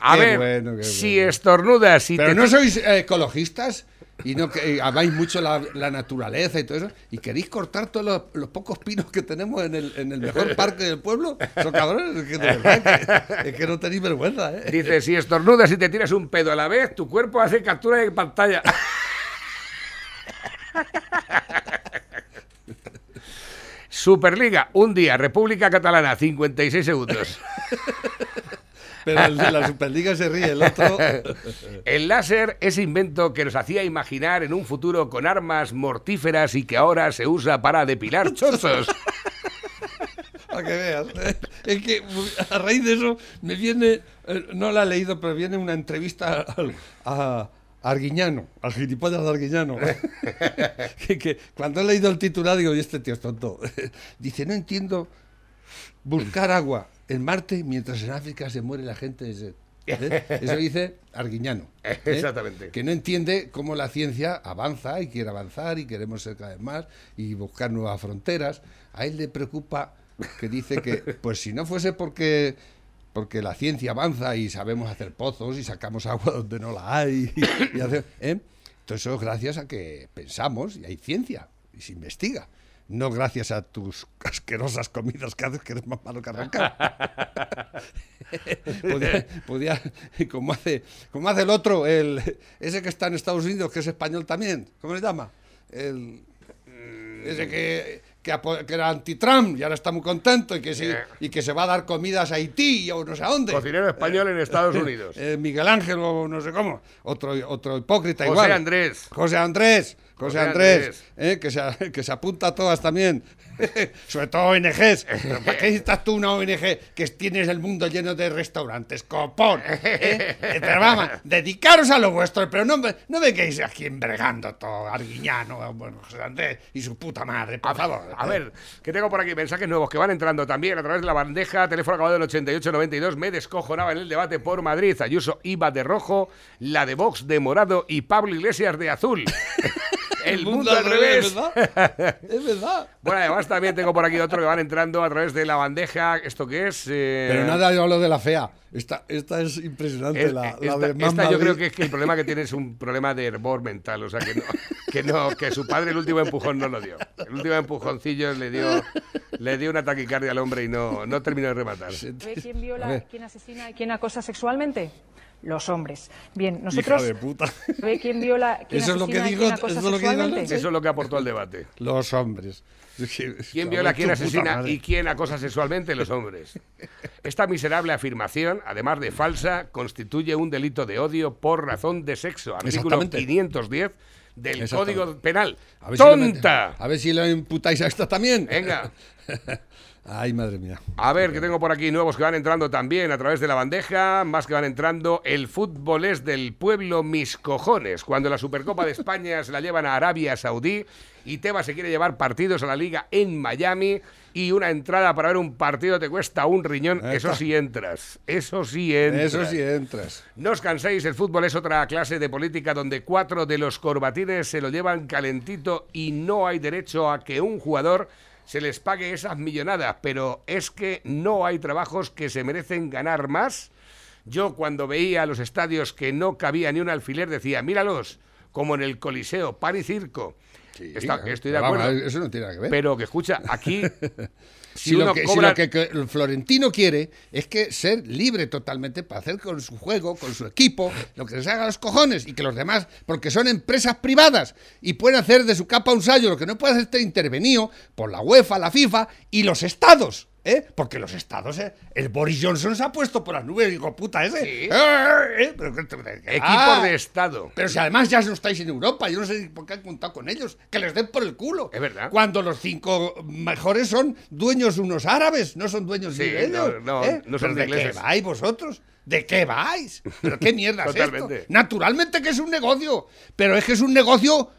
A Qué ver, bueno, qué si estornudas, si Pero te no sois eh, ecologistas y no que amáis mucho la, naturaleza y todo eso y queréis cortar todos los, pocos pinos que tenemos en el, en el mejor parque del pueblo. Son cabrones, es que no tenéis vergüenza, ¿eh? Dice, si estornudas y te tiras un pedo a la vez, tu cuerpo hace captura de pantalla. Superliga, un día, República Catalana, 56 segundos. Pero el de la Superliga se ríe, el otro. El láser, ese invento que nos hacía imaginar en un futuro con armas mortíferas y que ahora se usa para depilar chochos. Para que veas. Es que a raíz de eso me viene, eh, no la he leído, pero viene una entrevista al- a, Arguiñano, al gilipollas de Arguiñano. que, que cuando he leído el titular digo, y este tío es tonto. Dice, no entiendo buscar agua en Marte mientras en África se muere la gente de sed. ¿Eh? Eso dice Arguiñano. ¿eh? Exactamente. Que no entiende cómo la ciencia avanza y quiere avanzar y queremos ser cada vez más y buscar nuevas fronteras. A él le preocupa que dice que, pues si no fuese porque, porque la ciencia avanza y sabemos hacer pozos y sacamos agua donde no la hay, y hacer- ¿eh? todo eso es gracias a que pensamos y hay ciencia y se investiga. No gracias a tus asquerosas comidas que haces, que eres más malo que arrancar. podía, podía- como hace como hace el otro el ese que está en Estados Unidos que es español también cómo se llama el ese que que, era anti-Trump y ahora está muy contento y que se, y que se va a dar comidas a Haití o no sé a dónde Cocinero español en Estados Unidos. Eh, Miguel Ángel o no sé cómo otro otro hipócrita José igual Andrés. José Andrés José Andrés, eh, que, se, que se apunta a todas también. Sobre todo ONGs. ¿Pero ¿Para qué necesitas tú una ONG que tienes el mundo lleno de restaurantes? ¡Copón! ¿eh? Pero vamos, dedicaros a lo vuestro, pero no, me- no vengáis aquí embregando todo, Arguiñano, bueno, José Andrés y su puta madre, por favor. A ver, que tengo por aquí mensajes nuevos que van entrando también a través de la bandeja, teléfono acabado en 8892. Me descojonaba en el debate por Madrid. Ayuso iba de rojo, la de Vox de morado y Pablo Iglesias de azul. El mundo al revés. ¿verdad? Es verdad. Bueno, además también tengo por aquí otro que van entrando a través de la bandeja. ¿Esto qué es? Eh, Pero nada, yo hablo de la fea. Esta, esta es impresionante, es- la, la esta, de Más esta yo Madrid. creo que es que el problema que tiene es un problema de hervor mental, o sea que no, que no, que su padre el último empujón no lo dio. El último empujoncillo le dio, le dio una taquicardia al hombre y no, no terminó de rematar. ¿Sabe quién viola, quién asesina y quién acosa sexualmente? Los hombres. Bien, nosotros. Hija de puta. ¿Sabe quién viola, quién Eso es lo que asesina y digo, quién eso es lo que? Eso es lo que aportó al debate. Los hombres. ¿Quién viola, quién asesina y quién acosa sexualmente? Los hombres. Esta miserable afirmación, además de falsa, constituye un delito de odio por razón de sexo. Artículo Exactamente. 510 del. Código Penal. A ver si le ¡Tonta! a ver si le imputáis a esta también. Venga. Ay, madre mía. A ver, que tengo por aquí nuevos que van entrando también a través de la bandeja, más que van entrando. El fútbol es del pueblo, mis cojones. Cuando la Supercopa de España se la llevan a Arabia Saudí y Tebas se quiere llevar partidos a la liga en Miami y una entrada para ver un partido te cuesta un riñón, eso sí entras. Eso sí entras. Eso sí entras. No os canséis, el fútbol es otra clase de política donde cuatro de los corbatines se lo llevan calentito y no hay derecho a que un jugador se les pague esas millonadas, pero es que no hay trabajos que se merecen ganar más. Yo cuando veía los estadios que no cabía ni un alfiler decía, míralos, como en el Coliseo, pan y circo. Está- estoy de vamos, acuerdo. eso no tiene nada que ver. Pero que escucha, aquí Si, si lo que, si lo que- el Florentino quiere es que ser libre totalmente para hacer con su juego, con su equipo, lo que les haga a los cojones y que los demás, porque son empresas privadas y pueden hacer de su capa un sallo, lo que no puede hacer estar intervenido por la UEFA, la FIFA y los estados. ¿Eh? Porque los estados, ¿eh? El Boris Johnson se ha puesto por las nubes, digo, puta ese. Sí. Eh, eh, pero Equipos ah, de Estado. Pero si además ya no estáis en Europa, yo no sé por qué han contado con ellos, que les den por el culo. Es verdad. Cuando los cinco mejores son dueños unos árabes, no son dueños Sí, de ellos. no, no, ¿eh? no son ¿Pero ¿De qué vais vosotros? ¿De qué vais? ¿Pero qué mierda es esto? Naturalmente que es un negocio, pero es que es un negocio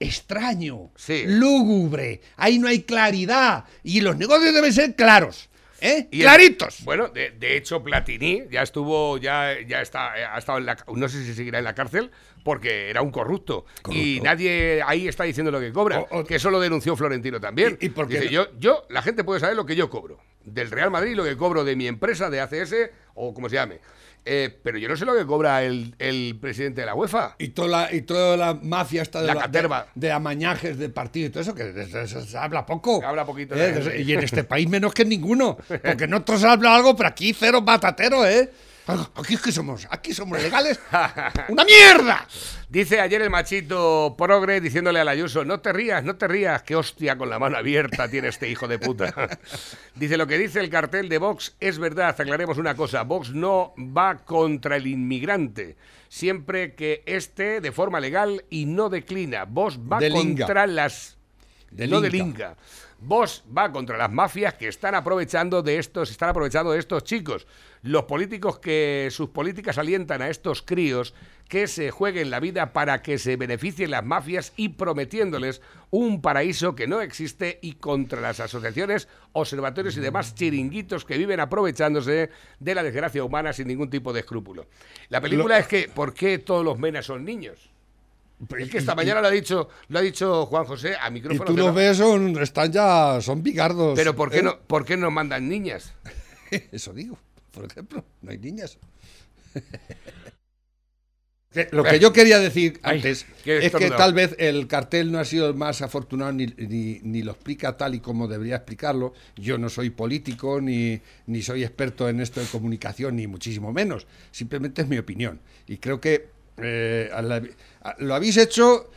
extraño, lúgubre, ahí no hay claridad y los negocios deben ser claros, ¿eh? Y el- Claritos. bueno, de, de hecho, Platini ya estuvo, ya, ya está, eh, ha estado en la, no sé si seguirá en la cárcel, porque era un corrupto. Y nadie ahí está diciendo lo que cobra. que eso lo denunció Florentino también. ¿Y- y por qué Dice, no? yo, yo, la gente puede saber lo que yo cobro. Del Real Madrid, lo que cobro de mi empresa, de ACS, o como se llame. Eh, pero yo no sé lo que cobra el, el presidente de la UEFA. Y toda la, y toda la mafia está de, La la- caterva. de, de amañajes de partido y todo eso, que de se, se habla poco. Habla poquito. ¿eh? de- De- Y en este país menos que en ninguno. Porque en otros se habla algo, pero aquí cero batatero, ¿eh? Aquí es que somos, aquí somos legales. ¡Una mierda! Dice ayer el machito progre diciéndole al Ayuso, no te rías, no te rías, qué hostia con la mano abierta tiene este hijo de puta. dice, lo que dice el cartel de Vox es verdad, aclaremos una cosa, Vox no va contra el inmigrante, siempre que esté de forma legal y no declina. Vox va Delinga. contra las... Delinga. No delinga. Vox va contra las mafias que están aprovechando de estos, están aprovechando de estos chicos. Los políticos que sus políticas alientan a estos críos que se jueguen la vida para que se beneficien las mafias y prometiéndoles un paraíso que no existe y contra las asociaciones, observatorios y demás chiringuitos que viven aprovechándose de la desgracia humana sin ningún tipo de escrúpulo. La película Lo- es que ¿por qué todos los menas son niños? Es que esta y- mañana lo ha dicho, lo ha dicho Juan José a Y micrófono. tú que los no- ves, son, están ya, son bigardos. Pero ¿por qué ¿eh? no, por qué no mandan niñas? Eso digo, por ejemplo, no hay niñas. Que- Lo que yo quería decir antes es que tal vez el cartel no ha sido el más afortunado ni, ni- ni lo explica tal y como debería explicarlo. Yo no soy político ni, ni soy experto en esto de comunicación, ni muchísimo menos. Simplemente es mi opinión. Y creo que eh, a la- a- lo habéis hecho,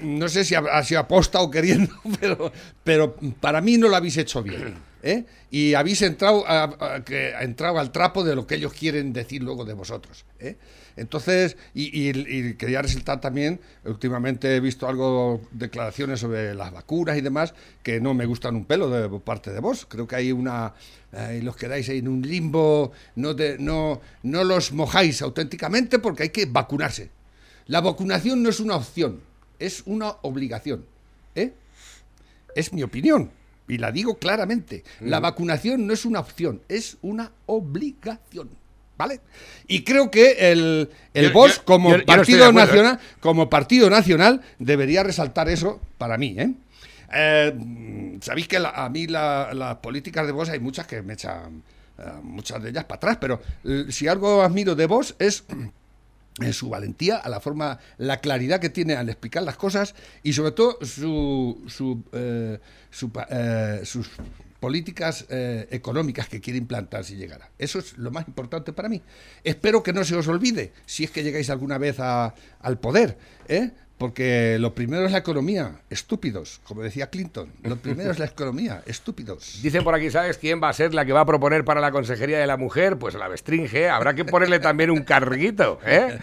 no sé si ha, ha sido aposta o queriendo, pero, pero para mí no lo habéis hecho bien. ¿Eh? Y habéis entrado, entrado al trapo de lo que ellos quieren decir luego de vosotros. ¿eh? Entonces, y, y- y quería resaltar también, últimamente he visto algo, declaraciones sobre las vacunas y demás, que no me gustan un pelo de parte de vos. Creo que hay una, eh, los quedáis ahí en un limbo, no, no, no los mojáis auténticamente porque hay que vacunarse. La vacunación no es una opción, es una obligación. ¿eh? Es mi opinión. Y la digo claramente. La Mm. vacunación no es una opción, es una obligación. ¿Vale? Y creo que el, el Yo- como yo- partido ¿eh? nacional, como partido nacional, debería resaltar eso para mí, ¿eh? Eh, Sabéis que la- a mí la- las políticas de Vox hay muchas que me echan eh, muchas de ellas para atrás, pero si algo admiro de Vox es en su valentía, a la forma, la claridad que tiene al explicar las cosas y sobre todo su, su, eh, su eh, sus políticas eh, económicas que quiere implantar si llegara. Eso es lo más importante para mí. Espero que no se os olvide si es que llegáis alguna vez a- al poder, ¿eh? Porque lo primero es la economía, estúpidos, como decía Clinton. Lo primero es la economía, estúpidos. Dicen por aquí, ¿sabes quién va a ser la que va a proponer para la Consejería de la Mujer? Pues la Bestringe, habrá que ponerle también un carguito, ¿eh?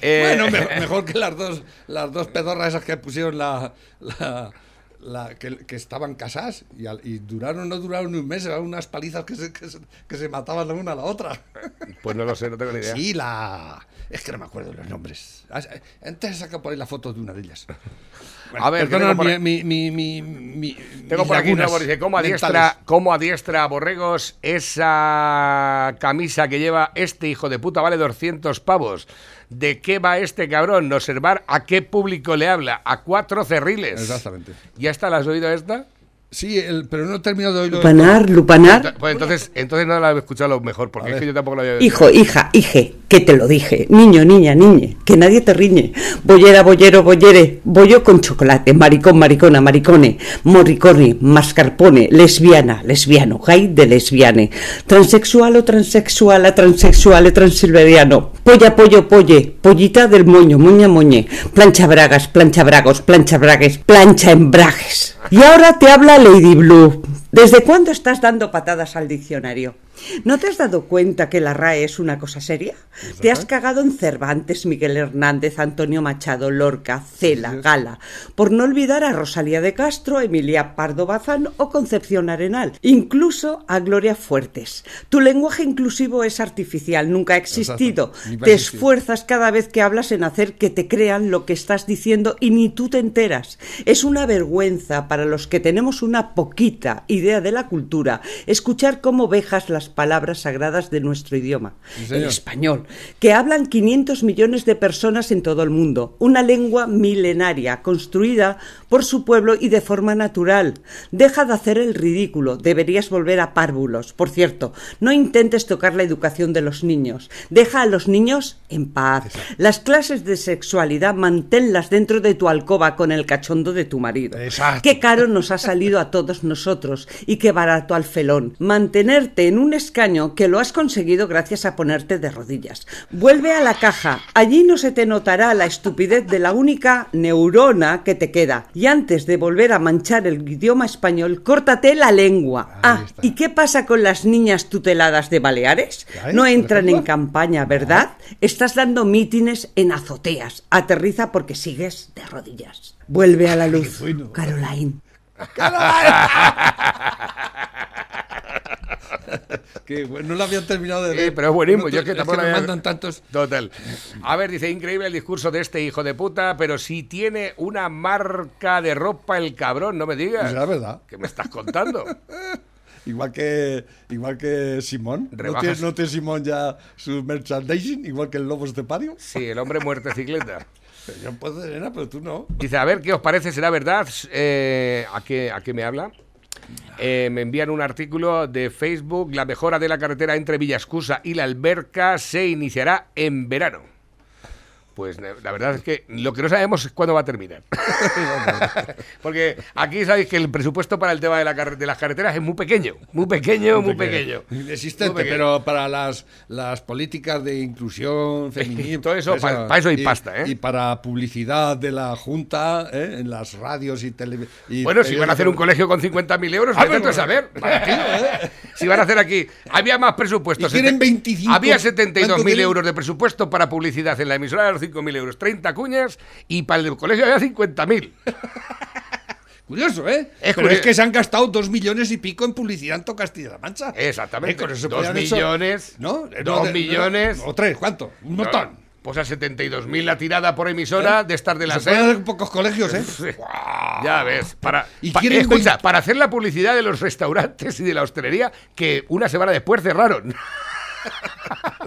Eh, Bueno, me- mejor que las dos, las dos pedorras esas que pusieron la, la- la- que, que estaban casadas y, al- y duraron, no duraron ni un mes, eran unas palizas que se, que se, que se mataban la una a la otra. Pues no lo sé, no tengo ni idea. Sí, la... Es que no me acuerdo los nombres. Ah, Antes saca por ahí la foto de una de ellas. A ver, perdona tengo por mi, mi, mi, mi- Tengo por aquí una dice, ¿cómo adiestra. ¿cómo adiestra Borregos esa camisa que lleva este hijo de puta? Vale 200 pavos. ¿De qué va este cabrón? Observar a qué público le habla. A cuatro cerriles. Exactamente. ¿Ya está? ¿La has oído esta? Sí, el- pero no he terminado de oírlo. Lupanar, lupanar. Pues entonces, entonces no la he escuchado lo mejor, porque es que yo tampoco la había oído. Hijo, hija, hije, que te lo dije. Niño, niña, niñe, que nadie te riñe. Bollera, bollero, bollere. Bollo con chocolate. Maricón, maricona, maricone. Morricone, mascarpone. Lesbiana, lesbiano. Gay de lesbiane. Transexual o transexual, transexual, transilveriano. Polla, pollo, polle. Pollita del moño, moña, moñe. Plancha bragas, plancha bragos, plancha bragues, plancha embragues. Y ahora te habla Lady Blue. ¿Desde cuándo estás dando patadas al diccionario? ¿No te has dado cuenta que la RAE es una cosa seria? Te has cagado en Cervantes, Miguel Hernández, Antonio Machado, Lorca, Cela, Gala, por no olvidar a Rosalía de Castro, Emilia Pardo Bazán o Concepción Arenal, incluso a Gloria Fuertes. Tu lenguaje inclusivo es artificial, nunca ha existido. Te esfuerzas cada vez que hablas en hacer que te crean lo que estás diciendo y ni tú te enteras. Es una vergüenza para los que tenemos una poquita idea de la cultura escuchar cómo vejas las palabras sagradas de nuestro idioma, Sí, el español, que hablan 500 millones de personas en todo el mundo, una lengua milenaria construida por su pueblo y de forma natural. Deja de hacer el ridículo, deberías volver a párvulos. Por cierto, no intentes tocar la educación de los niños, deja a los niños en paz. Las clases de sexualidad manténlas dentro de tu alcoba con el cachondo de tu marido. Exacto. Qué caro nos ha salido a todos nosotros y qué barato al felón. Mantenerte en un escaño que lo has conseguido gracias a ponerte de rodillas. Vuelve a la caja. Allí no se te notará la estupidez de la única neurona que te queda. Y antes de volver a manchar el idioma español, córtate la lengua. Ah, ¿y qué pasa con las niñas tuteladas de Baleares? No entran en campaña, ¿verdad? Estás dando mítines en azoteas. Aterriza porque sigues de rodillas. Vuelve a la luz, Caroline. Que bueno, no lo habían terminado de ver. pero es buenísimo. Yo es que es tampoco me la había- mandan tantos. Total. A ver, dice, increíble el discurso de este hijo de puta, pero si tiene una marca de ropa el cabrón, no me digas. Es la verdad. ¿Qué me estás contando? Igual que, igual que Simón. ¿No tiene, no tiene Simón ya su merchandising? Igual que el lobo estepario. Sí, el hombre muerte cicleta. Yo puedo, pero tú no. Dice, a ver, ¿qué os parece? ¿Será verdad? Eh, ¿a, qué, ¿A qué me habla? Eh, me envían un artículo de Facebook. La mejora de la carretera entre Villascusa y la Alberca se iniciará en verano. Pues la verdad es que lo que no sabemos es cuándo va a terminar. Porque aquí sabéis que el presupuesto para el tema de, la de las carreteras es muy pequeño. Muy pequeño, muy pequeño. Muy pequeño. pero para las, las políticas de inclusión femenina. Todo eso, pa- pa eso hay y- pasta, ¿eh? Y para publicidad de la Junta, ¿eh? en las radios y televisión. Bueno, si van a hacer un colegio con 50.000 euros, Ah, a saber. ¿eh? Si van a hacer aquí, había más presupuesto. Y quieren sete- 25. Había ¿Cuánto 72.000 quieren? euros de presupuesto para publicidad en la emisora de los 5.000 euros, 30 cuñas, y para el colegio había 50.000. Curioso, ¿eh? Es Pero curio- es que se han gastado dos millones y pico en publicidad en Castilla-La Mancha. Exactamente. Eh, con eso Dos podían hecho- millones. ¿No? Eh, Dos no, millones. no, o tres, ¿cuánto? Un No, montón. Pues a 72.000 la tirada por emisora de estar de la Se pocos colegios, ¿eh? Ya ves, para, Y pa- escucha, 20 para hacer la publicidad de los restaurantes y de la hostelería que una semana después cerraron.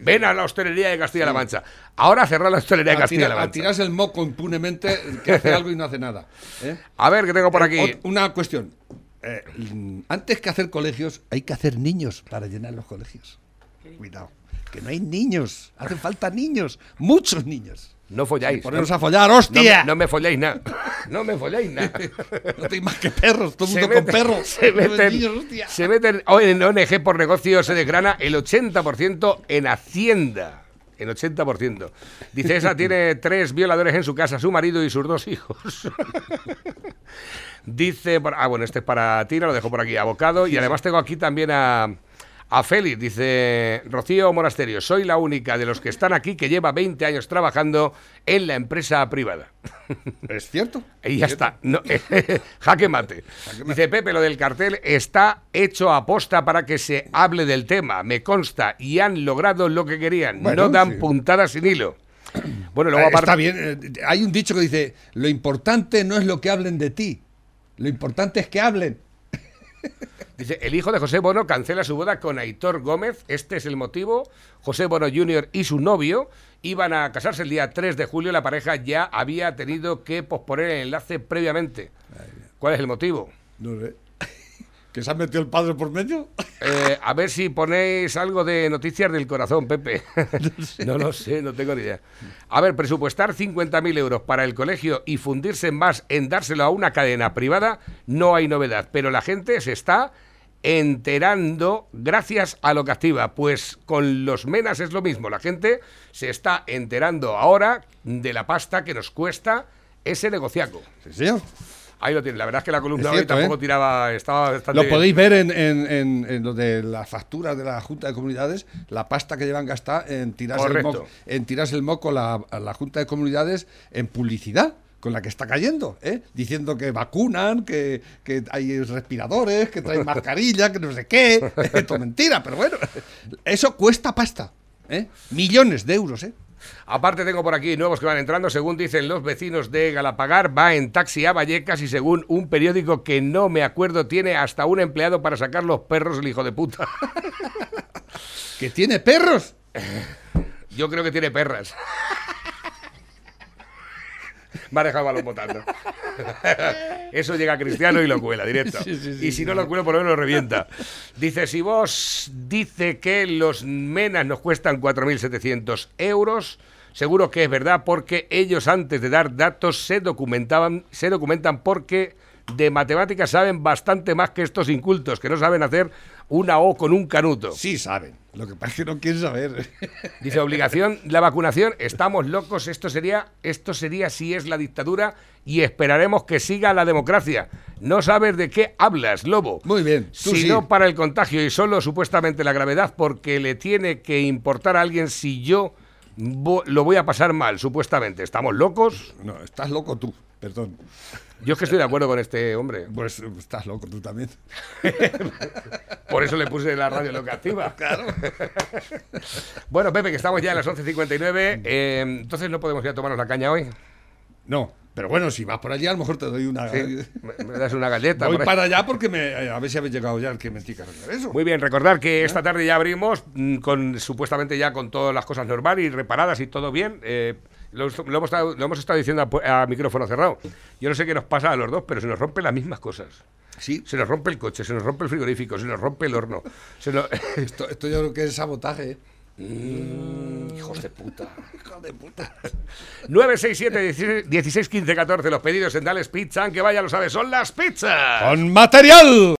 Ven a la hostelería de Castilla-La Mancha. Ahora cerrar la hostelería de A, Castilla-La a Mancha. tirarse el moco impunemente, que hace algo y no hace nada. ¿eh? A ver, que tengo por aquí. Ot- Una cuestión. Eh, antes que hacer colegios, hay que hacer niños para llenar los colegios. Cuidado. Que no hay niños. Hacen falta niños. Muchos niños. No folláis. Y ponernos no- a follar, No, ¡hostia! me- no me folláis nada. No me folláis nada. No tenéis más que perros. Todo el mundo con perros. Se meten, niños, se meten hoy en ONG por negocio se desgrana el 80% en Hacienda. El 80%. Dice, esa tiene tres violadores en su casa, su marido y sus dos hijos. Dice, ah, bueno, este es para Tina, lo dejo por aquí, abocado. Y además tengo aquí también a, a Félix. Dice, Rocío Monasterio, soy la única de los que están aquí que lleva 20 años trabajando en la empresa privada. Es cierto. Y ya está. No, jaque mate. Dice Pepe, lo del cartel está hecho a posta para que se hable del tema. Me consta y han logrado lo que querían. Bueno, no dan sí. puntadas sin hilo. Bueno, luego Eh, aparte. Está bien. eh, Hay un dicho que dice, lo importante no es lo que hablen de ti. Lo importante es que hablen. Dice, el hijo de José Bono cancela su boda con Aitor Gómez. Este es el motivo. José Bono Jr. y su novio iban a casarse el día 3 de julio. La pareja ya había tenido que posponer el enlace previamente. ¿Cuál es el motivo? No sé. ¿Que se ha metido el padre por medio? Eh, a ver si ponéis algo de noticias del corazón, Pepe. no lo sé, no tengo ni idea. A ver, presupuestar 50.000 euros para el colegio y fundirse más en dárselo a una cadena privada, no hay novedad. Pero la gente se está enterando gracias a lo que activa. Pues con los menas es lo mismo. La gente se está enterando ahora de la pasta que nos cuesta ese negociaco. Sí, señor. Ahí lo tiene. La verdad es que la columna Es hoy cierto, tampoco ¿eh? tiraba, estaba bastante Lo bien. podéis ver en, en, en- en lo de las facturas de la Junta de Comunidades, la pasta que llevan gastada en tirarse, el moco, en tirarse el moco la- a la Junta de Comunidades en publicidad con la que está cayendo, ¿eh? diciendo que vacunan, que, que hay respiradores, que traen mascarilla, que no sé qué. Esto es mentira, pero bueno, eso cuesta pasta. ¿eh? Millones de euros, ¿eh? Aparte tengo por aquí nuevos que van entrando, según dicen los vecinos de Galapagar, va en taxi a Vallecas y según un periódico que no me acuerdo tiene hasta un empleado para sacar los perros el hijo de puta. ¿Que tiene perros? Yo creo que tiene perras. Me ha dejado el balón botando. Eso llega a Cristiano y lo cuela directo. Sí, sí, sí, y si no lo cuela, por lo menos lo revienta. Dice, si vos dice que los menas nos cuestan 4.700 euros, seguro que es verdad porque ellos antes de dar datos se documentaban, se documentan porque de matemáticas saben bastante más que estos incultos, que no saben hacer una O con un canuto. Sí saben, lo que pasa es que no quieren saber. Dice obligación la vacunación, estamos locos, esto sería, esto sería si es la dictadura y esperaremos que siga la democracia. No sabes de qué hablas, lobo. Muy bien, tú Si sí. no para el contagio y solo supuestamente la gravedad porque le tiene que importar a alguien si yo lo voy a pasar mal, supuestamente. ¿Estamos locos? No, estás loco tú, perdón. Yo es que estoy de acuerdo con este hombre. Pues estás loco tú también. Por eso le puse la radio loca activa. Claro. bueno, Pepe, que estamos ya a las 11.59. eh, entonces no podemos ir a tomarnos la caña hoy. No, pero bueno, si vas por allí, a lo mejor te doy una. Sí, me, das una galleta. Voy para allá porque me, a ver si habéis llegado ya al que me tica eso. Muy bien, recordar que esta tarde ya abrimos mm, con supuestamente ya con todas las cosas normales y reparadas y todo bien. eh, lo, lo hemos estado, lo hemos estado diciendo a, pu- a micrófono cerrado. Yo no sé qué nos pasa a los dos, pero se nos rompen las mismas cosas. Sí. Se nos rompe el coche, se nos rompe el frigorífico, se nos rompe el horno. Se nos- Esto, esto yo creo que es sabotaje. ¿eh? Mm, hijos de puta. Hijos de puta. 967 16 15 14 los pedidos en Dales Pizza, aunque vaya lo sabes, son las pizzas. ¡Con material!